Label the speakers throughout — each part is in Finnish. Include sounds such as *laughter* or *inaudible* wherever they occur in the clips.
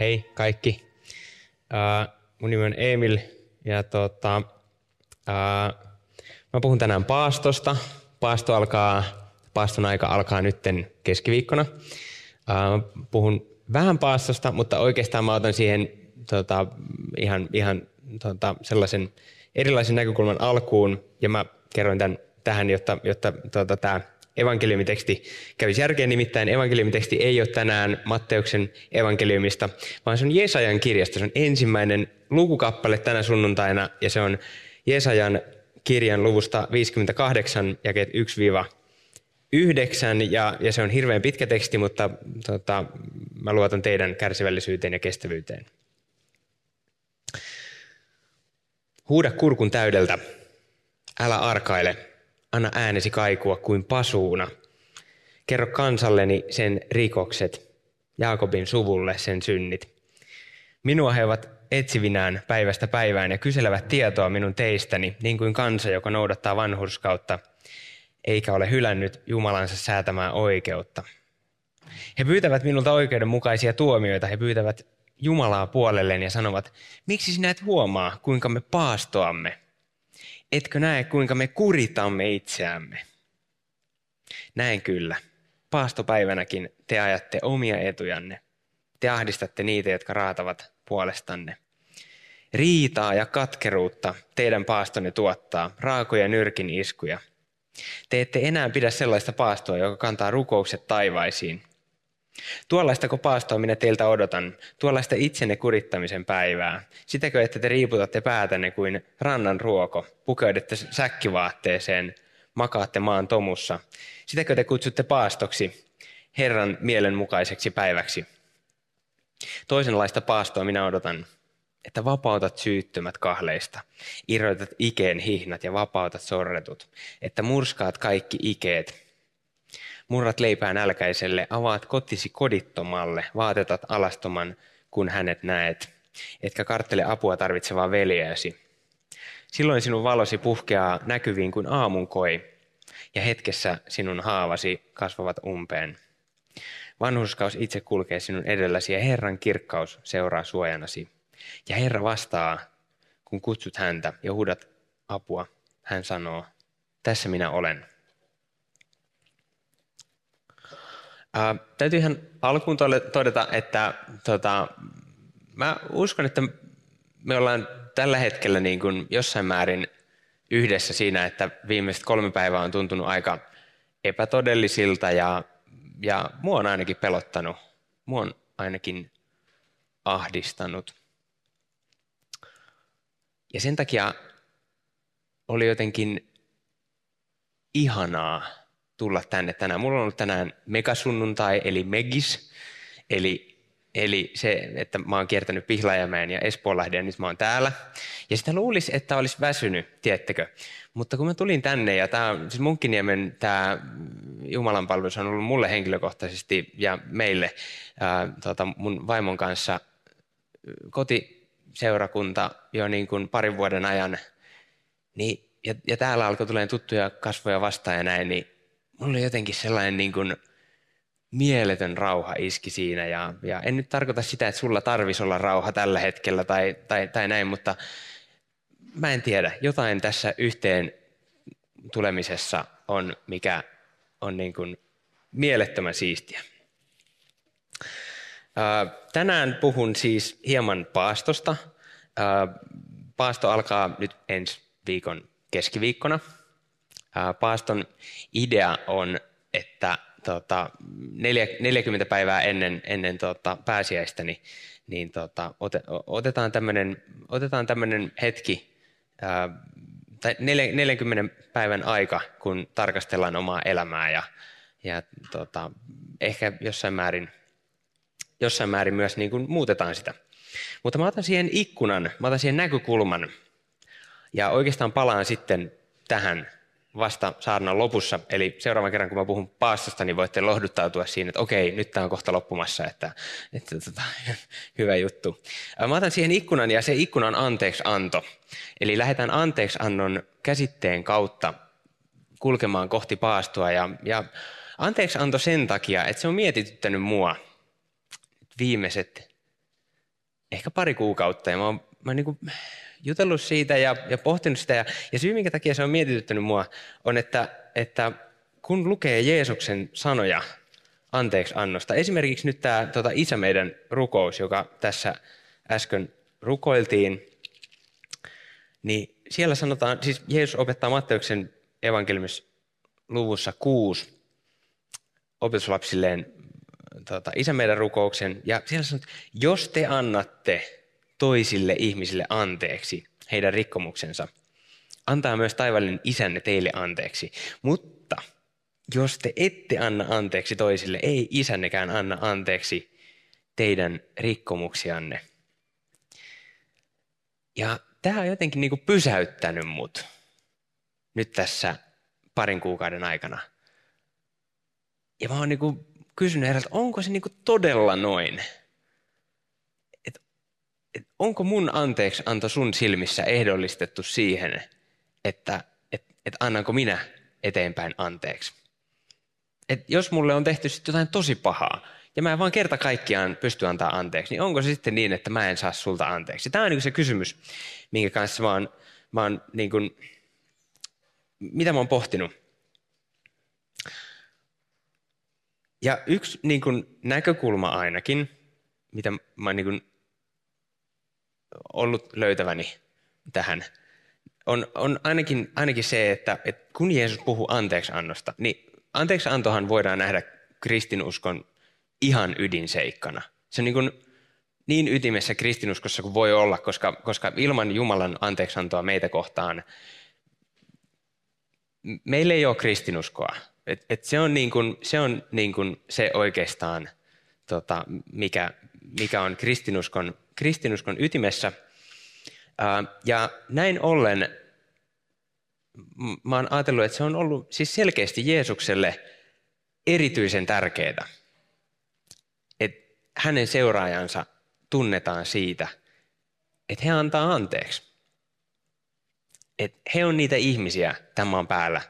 Speaker 1: Hei kaikki. Uh, mun nimi on Emil ja tota, uh, mä puhun tänään paastosta. Paasto alkaa, paaston aika alkaa nytten keskiviikkona. Uh, puhun vähän paastosta, mutta oikeastaan mä otan siihen tota, ihan, ihan tota, sellaisen erilaisen näkökulman alkuun ja mä kerroin tämän tähän, jotta, jotta tota, tämä evankeliumiteksti kävisi järkeen. Nimittäin evankeliumiteksti ei ole tänään Matteuksen evankeliumista, vaan se on Jesajan kirjasta. Se on ensimmäinen lukukappale tänä sunnuntaina ja se on Jesajan kirjan luvusta 58 jakeet 1-9 ja, ja se on hirveän pitkä teksti, mutta tota, mä luotan teidän kärsivällisyyteen ja kestävyyteen. Huuda kurkun täydeltä, älä arkaile, anna äänesi kaikua kuin pasuuna. Kerro kansalleni sen rikokset, Jaakobin suvulle sen synnit. Minua he ovat etsivinään päivästä päivään ja kyselevät tietoa minun teistäni, niin kuin kansa, joka noudattaa vanhurskautta, eikä ole hylännyt Jumalansa säätämää oikeutta. He pyytävät minulta oikeudenmukaisia tuomioita, he pyytävät Jumalaa puolelleen ja sanovat, miksi sinä et huomaa, kuinka me paastoamme? Etkö näe, kuinka me kuritamme itseämme? Näen kyllä. Paastopäivänäkin te ajatte omia etujanne. Te ahdistatte niitä, jotka raatavat puolestanne. Riitaa ja katkeruutta teidän paastonne tuottaa, raakoja nyrkin iskuja. Te ette enää pidä sellaista paastoa, joka kantaa rukoukset taivaisiin – Tuollaistako paastoa minä teiltä odotan, tuollaista itsenne kurittamisen päivää. Sitäkö, että te riiputatte päätänne kuin rannan ruoko, pukeudutte säkkivaatteeseen, makaatte maan tomussa. Sitäkö te kutsutte paastoksi, Herran mielenmukaiseksi päiväksi. Toisenlaista paastoa minä odotan, että vapautat syyttömät kahleista, irrotat ikeen hihnat ja vapautat sorretut, että murskaat kaikki ikeet, Murrat leipää nälkäiselle, avaat kotisi kodittomalle, vaatetat alastoman, kun hänet näet, etkä karttele apua tarvitsevaa veljeäsi. Silloin sinun valosi puhkeaa näkyviin kuin aamun koi, ja hetkessä sinun haavasi kasvavat umpeen. Vanhuskaus itse kulkee sinun edelläsi, ja Herran kirkkaus seuraa suojanasi. Ja Herra vastaa, kun kutsut häntä ja huudat apua. Hän sanoo, tässä minä olen. Täytyy ihan alkuun todeta, että tota, mä uskon, että me ollaan tällä hetkellä niin kuin jossain määrin yhdessä siinä, että viimeiset kolme päivää on tuntunut aika epätodellisilta ja, ja mua on ainakin pelottanut. Mua on ainakin ahdistanut. Ja sen takia oli jotenkin ihanaa tulla tänne tänään. Mulla on ollut tänään megasunnuntai, eli Megis, eli, eli se, että mä oon kiertänyt Pihlajamäen ja Espoonlahden ja nyt mä oon täällä. Ja sitä luulisi, että olisi väsynyt, tiettekö. Mutta kun mä tulin tänne ja tämä, siis Munkkiniemen tämä Jumalan palvelus on ollut mulle henkilökohtaisesti ja meille ää, tota, mun vaimon kanssa kotiseurakunta jo niin kuin parin vuoden ajan, niin, ja, ja täällä alkoi tulemaan tuttuja kasvoja vastaan ja näin, niin mulla oli jotenkin sellainen niin kuin mieletön rauha iski siinä. Ja, ja en nyt tarkoita sitä, että sulla tarvisi olla rauha tällä hetkellä tai, tai, tai näin, mutta mä en tiedä. Jotain tässä yhteen tulemisessa on, mikä on niin kuin mielettömän siistiä. Tänään puhun siis hieman paastosta. Paasto alkaa nyt ensi viikon keskiviikkona – Paaston idea on, että tota, 40 päivää ennen, ennen tota, pääsiäistä niin, niin tota, otetaan tämmöinen otetaan hetki, ää, tai 40 päivän aika, kun tarkastellaan omaa elämää ja, ja tota, ehkä jossain määrin, jossain määrin myös niin kuin muutetaan sitä. Mutta mä otan siihen ikkunan, mä otan siihen näkökulman ja oikeastaan palaan sitten tähän vasta saarnan lopussa. Eli seuraavan kerran, kun mä puhun paastosta, niin voitte lohduttautua siinä, että okei, nyt tämä on kohta loppumassa, että, että tota, *laughs* hyvä juttu. Mä otan siihen ikkunan ja se ikkuna on anteeksi anto. Eli lähdetään anteeksi annon käsitteen kautta kulkemaan kohti paastoa. Ja, ja anteeksi anto sen takia, että se on mietityttänyt mua viimeiset ehkä pari kuukautta. Ja mä oon, mä niin kuin jutellut siitä ja, ja pohtinut sitä. Ja, ja syy, minkä takia se on mietityttänyt mua, on, että, että kun lukee Jeesuksen sanoja anteeksi annosta, esimerkiksi nyt tämä tota, Isä meidän rukous, joka tässä äsken rukoiltiin, niin siellä sanotaan, siis Jeesus opettaa Matteuksen evankeliumissa luvussa kuusi opetuslapsilleen tota, Isä meidän rukouksen, ja siellä sanotaan, että jos te annatte toisille ihmisille anteeksi heidän rikkomuksensa. Antaa myös taivallinen isänne teille anteeksi. Mutta jos te ette anna anteeksi toisille, ei isännekään anna anteeksi teidän rikkomuksianne. Ja tämä on jotenkin niin kuin pysäyttänyt mut nyt tässä parin kuukauden aikana. Ja mä oon niin kuin kysynyt herralta, onko se niin kuin todella noin? Et onko mun anteeksi anto sun silmissä ehdollistettu siihen, että et, et annanko minä eteenpäin anteeksi. Et jos mulle on tehty sitten jotain tosi pahaa, ja mä en vaan kerta kaikkiaan pysty antaa anteeksi, niin onko se sitten niin, että mä en saa sulta anteeksi? Tämä on niin se kysymys, minkä kanssa mä oon, mä oon niin kuin, mitä mä oon pohtinut. Ja yksi niin kuin, näkökulma ainakin, mitä mä oon niin kuin, ollut löytäväni tähän, on, on ainakin, ainakin se, että, että kun Jeesus puhuu anteeksiannosta, niin anteeksiantohan voidaan nähdä kristinuskon ihan ydinseikkana. Se on niin, kuin niin ytimessä kristinuskossa kuin voi olla, koska, koska ilman Jumalan anteeksiantoa meitä kohtaan meillä ei ole kristinuskoa. Et, et se on, niin kuin, se, on niin kuin se oikeastaan, tota, mikä, mikä on kristinuskon kristinuskon ytimessä. Ja näin ollen mä oon ajatellut, että se on ollut siis selkeästi Jeesukselle erityisen tärkeää, että hänen seuraajansa tunnetaan siitä, että he antaa anteeksi. Että he on niitä ihmisiä tämän maan päällä,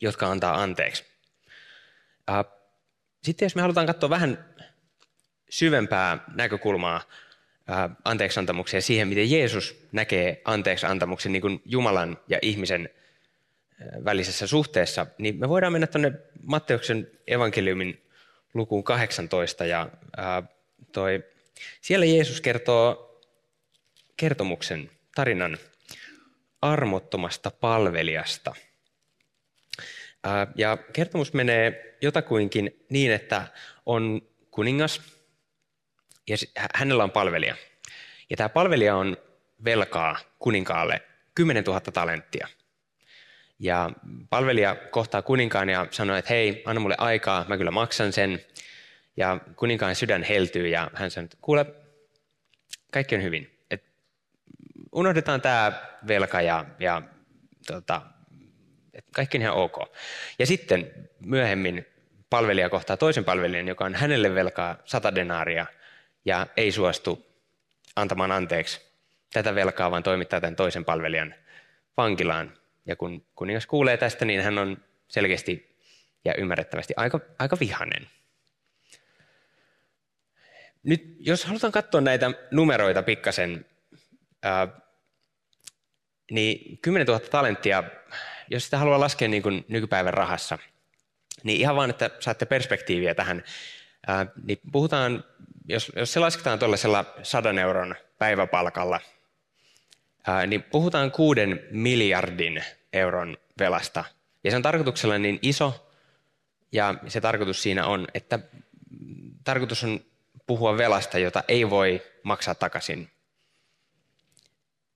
Speaker 1: jotka antaa anteeksi. Sitten jos me halutaan katsoa vähän syvempää näkökulmaa anteeksiantamuksen ja siihen, miten Jeesus näkee anteeksiantamuksen niin kuin Jumalan ja ihmisen välisessä suhteessa, niin me voidaan mennä tuonne Matteuksen evankeliumin lukuun 18 ja ää, toi, siellä Jeesus kertoo kertomuksen, tarinan armottomasta palvelijasta. Ää, ja kertomus menee jotakuinkin niin, että on kuningas, ja hänellä on palvelija. Ja tämä palvelija on velkaa kuninkaalle 10 000 talenttia. Ja palvelija kohtaa kuninkaan ja sanoo, että hei, anna mulle aikaa, mä kyllä maksan sen. Ja kuninkaan sydän heltyy ja hän sanoo, että kuule, kaikki on hyvin. Et unohdetaan tämä velka ja, ja tota, et kaikki on ihan ok. Ja sitten myöhemmin palvelija kohtaa toisen palvelijan, joka on hänelle velkaa sata denaaria – ja ei suostu antamaan anteeksi tätä velkaa, vaan toimittaa tämän toisen palvelijan vankilaan. Ja kun kuningas kuulee tästä, niin hän on selkeästi ja ymmärrettävästi aika, aika vihanen. Nyt jos halutaan katsoa näitä numeroita pikkasen, ää, niin 10 000 talenttia, jos sitä haluaa laskea niin kuin nykypäivän rahassa, niin ihan vaan, että saatte perspektiiviä tähän, ää, niin puhutaan jos, jos se lasketaan tuollaisella sadan euron päiväpalkalla, ää, niin puhutaan kuuden miljardin euron velasta. Ja se on tarkoituksella niin iso, ja se tarkoitus siinä on, että tarkoitus on puhua velasta, jota ei voi maksaa takaisin.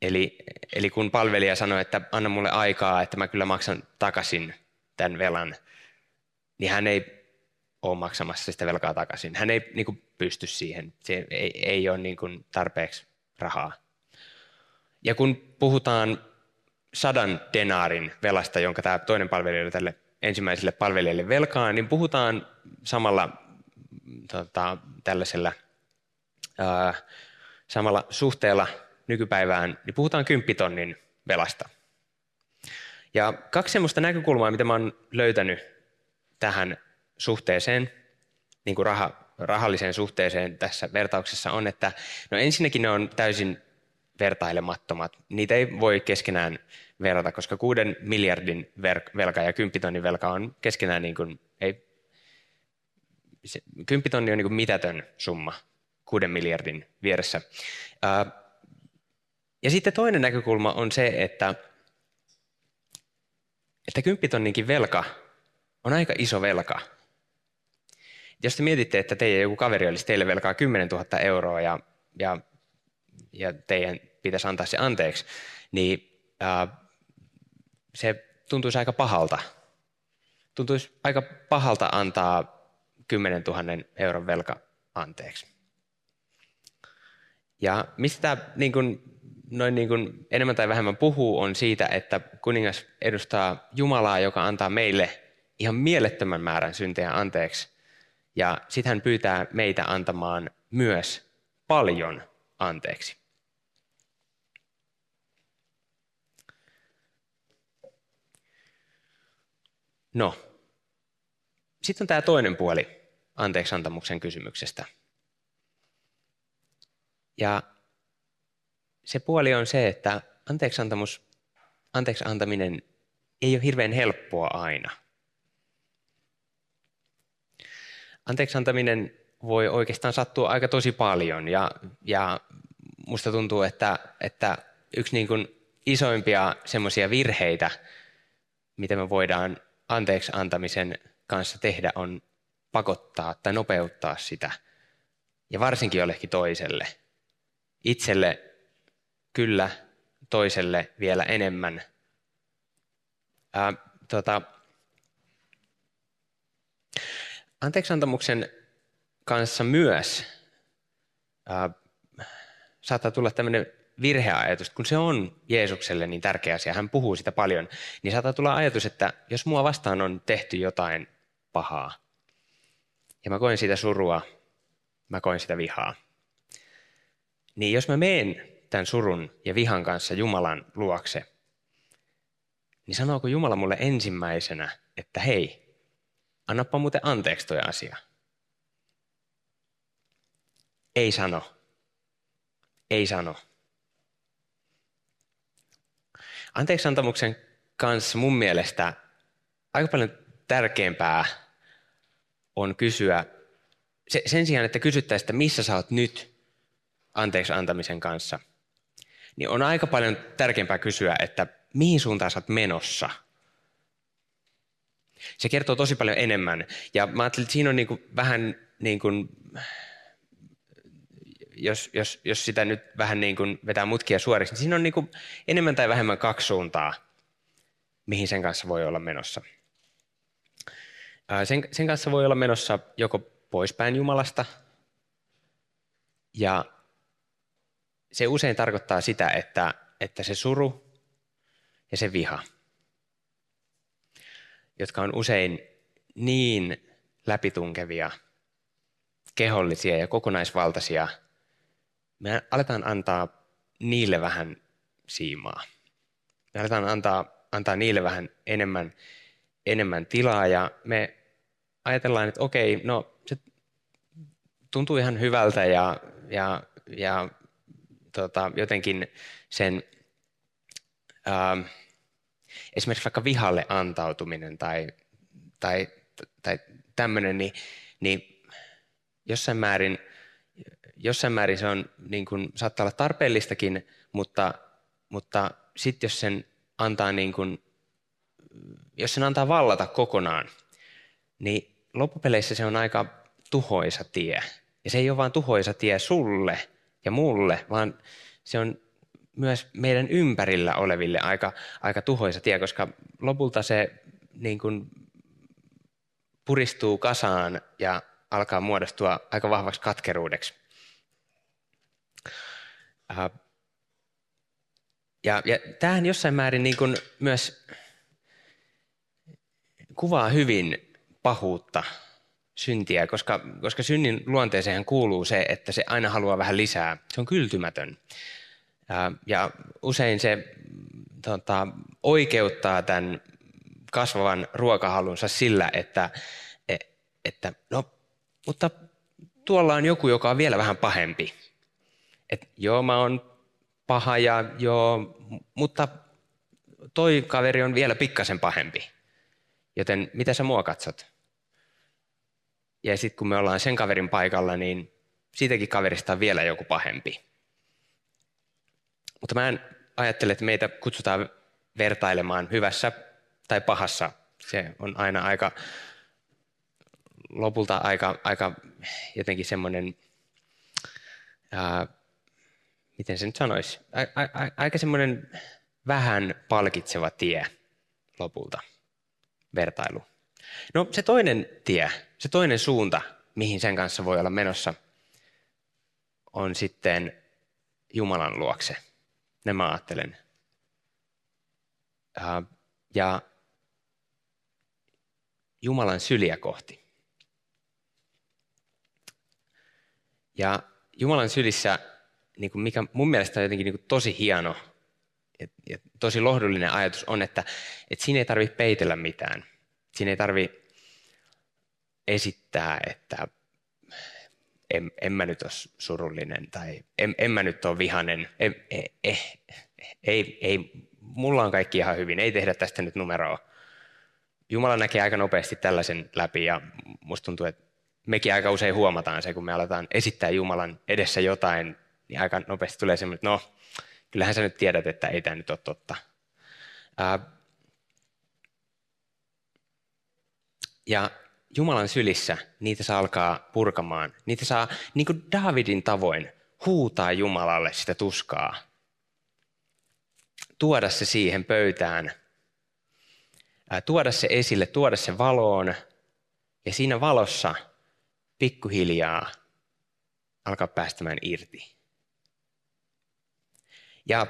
Speaker 1: Eli, eli kun palvelija sanoi, että anna mulle aikaa, että mä kyllä maksan takaisin tämän velan, niin hän ei ole maksamassa sitä velkaa takaisin. Hän ei niin kuin, pysty siihen. Se ei, ei ole niin kuin, tarpeeksi rahaa. Ja kun puhutaan sadan denaarin velasta, jonka tämä toinen palvelija tälle ensimmäiselle palvelijalle velkaa, niin puhutaan samalla tota, tällaisella ää, samalla suhteella nykypäivään, niin puhutaan kymppitonnin velasta. Ja kaksi sellaista näkökulmaa, mitä mä oon löytänyt tähän suhteeseen, niin kuin raha, rahalliseen suhteeseen tässä vertauksessa on, että no ensinnäkin ne on täysin vertailemattomat. Niitä ei voi keskenään verrata, koska kuuden miljardin velka ja kymppitonnin velka on keskenään niin kuin, ei, se, kymppitonni on niin kuin mitätön summa kuuden miljardin vieressä. Ää, ja sitten toinen näkökulma on se, että, että kymppitonninkin velka on aika iso velka. Jos te mietitte, että teidän joku kaveri olisi teille velkaa 10 000 euroa ja, ja, ja teidän pitäisi antaa se anteeksi, niin ää, se tuntuisi aika pahalta. Tuntuisi aika pahalta antaa 10 000 euron velka anteeksi. Ja mistä tämä niin kuin, noin niin kuin enemmän tai vähemmän puhuu, on siitä, että kuningas edustaa Jumalaa, joka antaa meille ihan mielettömän määrän syntejä anteeksi. Ja sitten hän pyytää meitä antamaan myös paljon anteeksi. No, sitten on tämä toinen puoli anteeksantamuksen kysymyksestä. Ja se puoli on se, että anteeksantamus, anteeksi antaminen ei ole hirveän helppoa aina. Anteeksi antaminen voi oikeastaan sattua aika tosi paljon ja, ja musta tuntuu, että, että yksi niin kuin isoimpia semmoisia virheitä, mitä me voidaan anteeksi antamisen kanssa tehdä, on pakottaa tai nopeuttaa sitä. Ja varsinkin jollekin toiselle. Itselle kyllä, toiselle vielä enemmän. Ää, tota, anteeksantamuksen kanssa myös ää, saattaa tulla tämmöinen virheajatus, kun se on Jeesukselle niin tärkeä asia, hän puhuu sitä paljon, niin saattaa tulla ajatus, että jos mua vastaan on tehty jotain pahaa, ja mä koen sitä surua, mä koen sitä vihaa, niin jos mä meen tämän surun ja vihan kanssa Jumalan luokse, niin sanooko Jumala mulle ensimmäisenä, että hei, annappa muuten anteeksi toi asia. Ei sano. Ei sano. Anteeksantamuksen kanssa mun mielestä aika paljon tärkeämpää on kysyä, sen sijaan, että kysyttäisiin, että missä sä oot nyt anteeksi antamisen kanssa, niin on aika paljon tärkeämpää kysyä, että mihin suuntaan sä oot menossa. Se kertoo tosi paljon enemmän. Ja mä ajattelin, että siinä on niin kuin vähän niin kuin, jos, jos, jos sitä nyt vähän niin kuin vetää mutkia suoriksi, niin siinä on niin kuin enemmän tai vähemmän kaksi suuntaa, mihin sen kanssa voi olla menossa. Sen, sen kanssa voi olla menossa joko poispäin Jumalasta, ja se usein tarkoittaa sitä, että, että se suru ja se viha, jotka on usein niin läpitunkevia, kehollisia ja kokonaisvaltaisia, me aletaan antaa niille vähän siimaa. Me aletaan antaa, antaa niille vähän enemmän, enemmän tilaa ja me ajatellaan, että okei, no se tuntuu ihan hyvältä ja, ja, ja tota, jotenkin sen ää, esimerkiksi vaikka vihalle antautuminen tai, tai, tai tämmöinen, niin, niin jossain määrin, jossain määrin se on, niin kuin, saattaa olla tarpeellistakin, mutta, mutta sitten jos sen antaa niin kuin, jos sen antaa vallata kokonaan, niin loppupeleissä se on aika tuhoisa tie. Ja se ei ole vain tuhoisa tie sulle, ja mulle, vaan se on myös meidän ympärillä oleville aika, aika tuhoisa tie, koska lopulta se niin kuin, puristuu kasaan ja alkaa muodostua aika vahvaksi katkeruudeksi. Ja, ja tämähän jossain määrin niin kuin myös kuvaa hyvin pahuutta, syntiä, koska, koska synnin luonteeseen kuuluu se, että se aina haluaa vähän lisää. Se on kyltymätön. Ja, usein se tota, oikeuttaa tämän kasvavan ruokahalunsa sillä, että, e, että no, mutta tuolla on joku, joka on vielä vähän pahempi. Et joo, mä oon paha ja joo, mutta toi kaveri on vielä pikkasen pahempi. Joten mitä sä mua katsot? Ja sitten kun me ollaan sen kaverin paikalla, niin siitäkin kaverista on vielä joku pahempi. Mutta mä en ajattele, että meitä kutsutaan vertailemaan hyvässä tai pahassa. Se on aina aika, lopulta aika, aika jotenkin semmoinen, ää, miten se nyt sanoisi, a, a, a, aika semmoinen vähän palkitseva tie lopulta, vertailu. No se toinen tie, se toinen suunta, mihin sen kanssa voi olla menossa, on sitten Jumalan luokse. Ne mä ajattelen. Ja Jumalan syliä kohti. Ja Jumalan sylissä, niin kuin mikä mun mielestä on jotenkin niin kuin tosi hieno ja, ja tosi lohdullinen ajatus on, että, että siinä ei tarvitse peitellä mitään. Siinä ei tarvitse esittää, että en, en mä nyt ole surullinen tai en, en mä nyt ole vihanen. Ei, ei, ei, ei, mulla on kaikki ihan hyvin, ei tehdä tästä nyt numeroa. Jumala näkee aika nopeasti tällaisen läpi ja musta tuntuu, että mekin aika usein huomataan se, kun me aletaan esittää Jumalan edessä jotain, niin aika nopeasti tulee semmoinen, että no, kyllähän sä nyt tiedät, että ei tämä nyt ole totta. Ja Jumalan sylissä niitä saa alkaa purkamaan. Niitä saa, niin kuin Davidin tavoin, huutaa Jumalalle sitä tuskaa. Tuoda se siihen pöytään. Tuoda se esille, tuoda se valoon. Ja siinä valossa pikkuhiljaa alkaa päästämään irti. Ja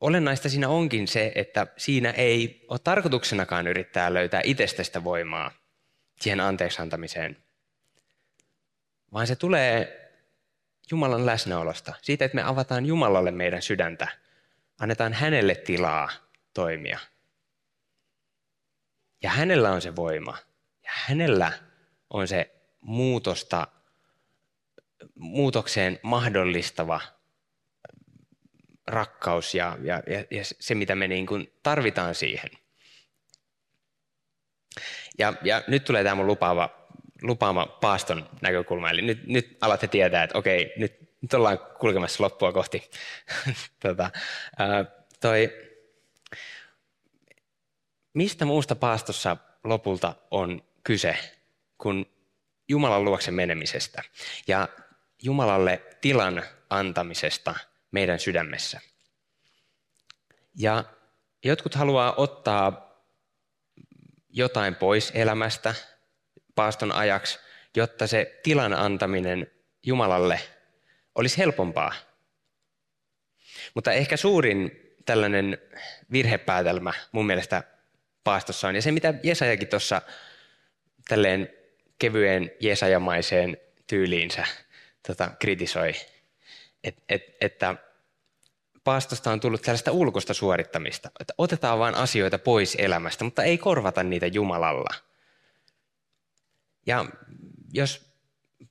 Speaker 1: olennaista siinä onkin se, että siinä ei ole tarkoituksenakaan yrittää löytää itsestä voimaa siihen anteeksi antamiseen, vaan se tulee Jumalan läsnäolosta, siitä, että me avataan Jumalalle meidän sydäntä, annetaan hänelle tilaa toimia. Ja hänellä on se voima, ja hänellä on se muutosta, muutokseen mahdollistava rakkaus ja, ja, ja se, mitä me niin kuin tarvitaan siihen. Ja, ja nyt tulee tämä mun lupaava, lupaama paaston näkökulma. Eli nyt, nyt alatte tietää, että okei, nyt, nyt ollaan kulkemassa loppua kohti. *laughs* tota, ää, toi, mistä muusta paastossa lopulta on kyse kuin Jumalan luokse menemisestä ja Jumalalle tilan antamisesta meidän sydämessä. Ja jotkut haluaa ottaa jotain pois elämästä paaston ajaksi, jotta se tilan antaminen Jumalalle olisi helpompaa. Mutta ehkä suurin tällainen virhepäätelmä mun mielestä paastossa on, ja se mitä Jesajakin tuossa tälleen kevyen jesajamaiseen tyyliinsä tota, kritisoi, et, et, että paastosta on tullut tällaista ulkosta suorittamista, että otetaan vain asioita pois elämästä, mutta ei korvata niitä Jumalalla. Ja jos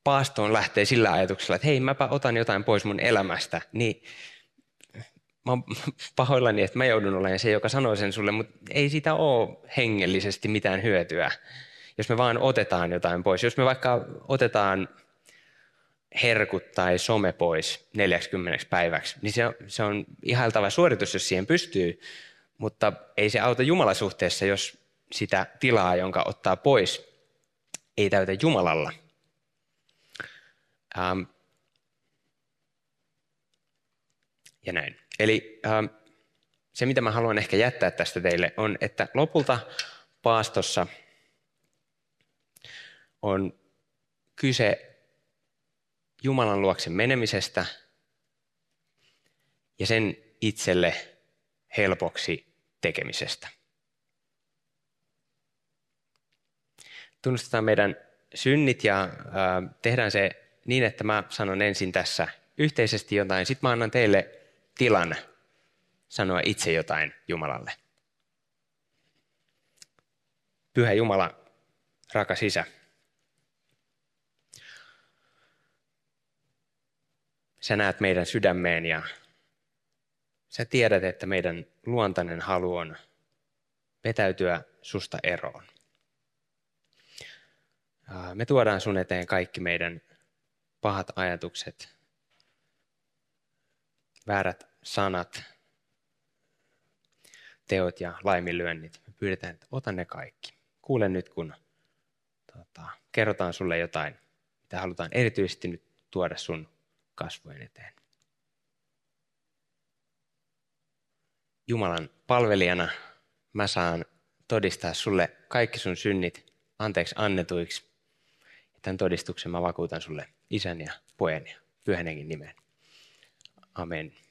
Speaker 1: paastoon lähtee sillä ajatuksella, että hei, mäpä otan jotain pois mun elämästä, niin mä oon *laughs* pahoillani, että mä joudun olemaan se, joka sanoo sen sulle, mutta ei siitä ole hengellisesti mitään hyötyä, jos me vaan otetaan jotain pois. Jos me vaikka otetaan herkut tai some pois 40 päiväksi, niin se on, se on ihailtava suoritus, jos siihen pystyy, mutta ei se auta Jumalasuhteessa, jos sitä tilaa, jonka ottaa pois, ei täytä Jumalalla. Ähm, ja näin. Eli ähm, se, mitä mä haluan ehkä jättää tästä teille, on, että lopulta paastossa on kyse Jumalan luokse menemisestä ja sen itselle helpoksi tekemisestä. Tunnustetaan meidän synnit ja äh, tehdään se niin, että mä sanon ensin tässä yhteisesti jotain, sitten mä annan teille tilan sanoa itse jotain Jumalalle. Pyhä Jumala, rakas Isä, sä näet meidän sydämeen ja sä tiedät, että meidän luontainen halu on vetäytyä susta eroon. Me tuodaan sun eteen kaikki meidän pahat ajatukset, väärät sanat, teot ja laiminlyönnit. Me pyydetään, että ota ne kaikki. Kuule nyt, kun tota, kerrotaan sulle jotain, mitä halutaan erityisesti nyt tuoda sun kasvojen eteen. Jumalan palvelijana mä saan todistaa sulle kaikki sun synnit anteeksi annetuiksi. Ja tämän todistuksen mä vakuutan sulle isän ja pojan ja pyhän nimeen. Amen.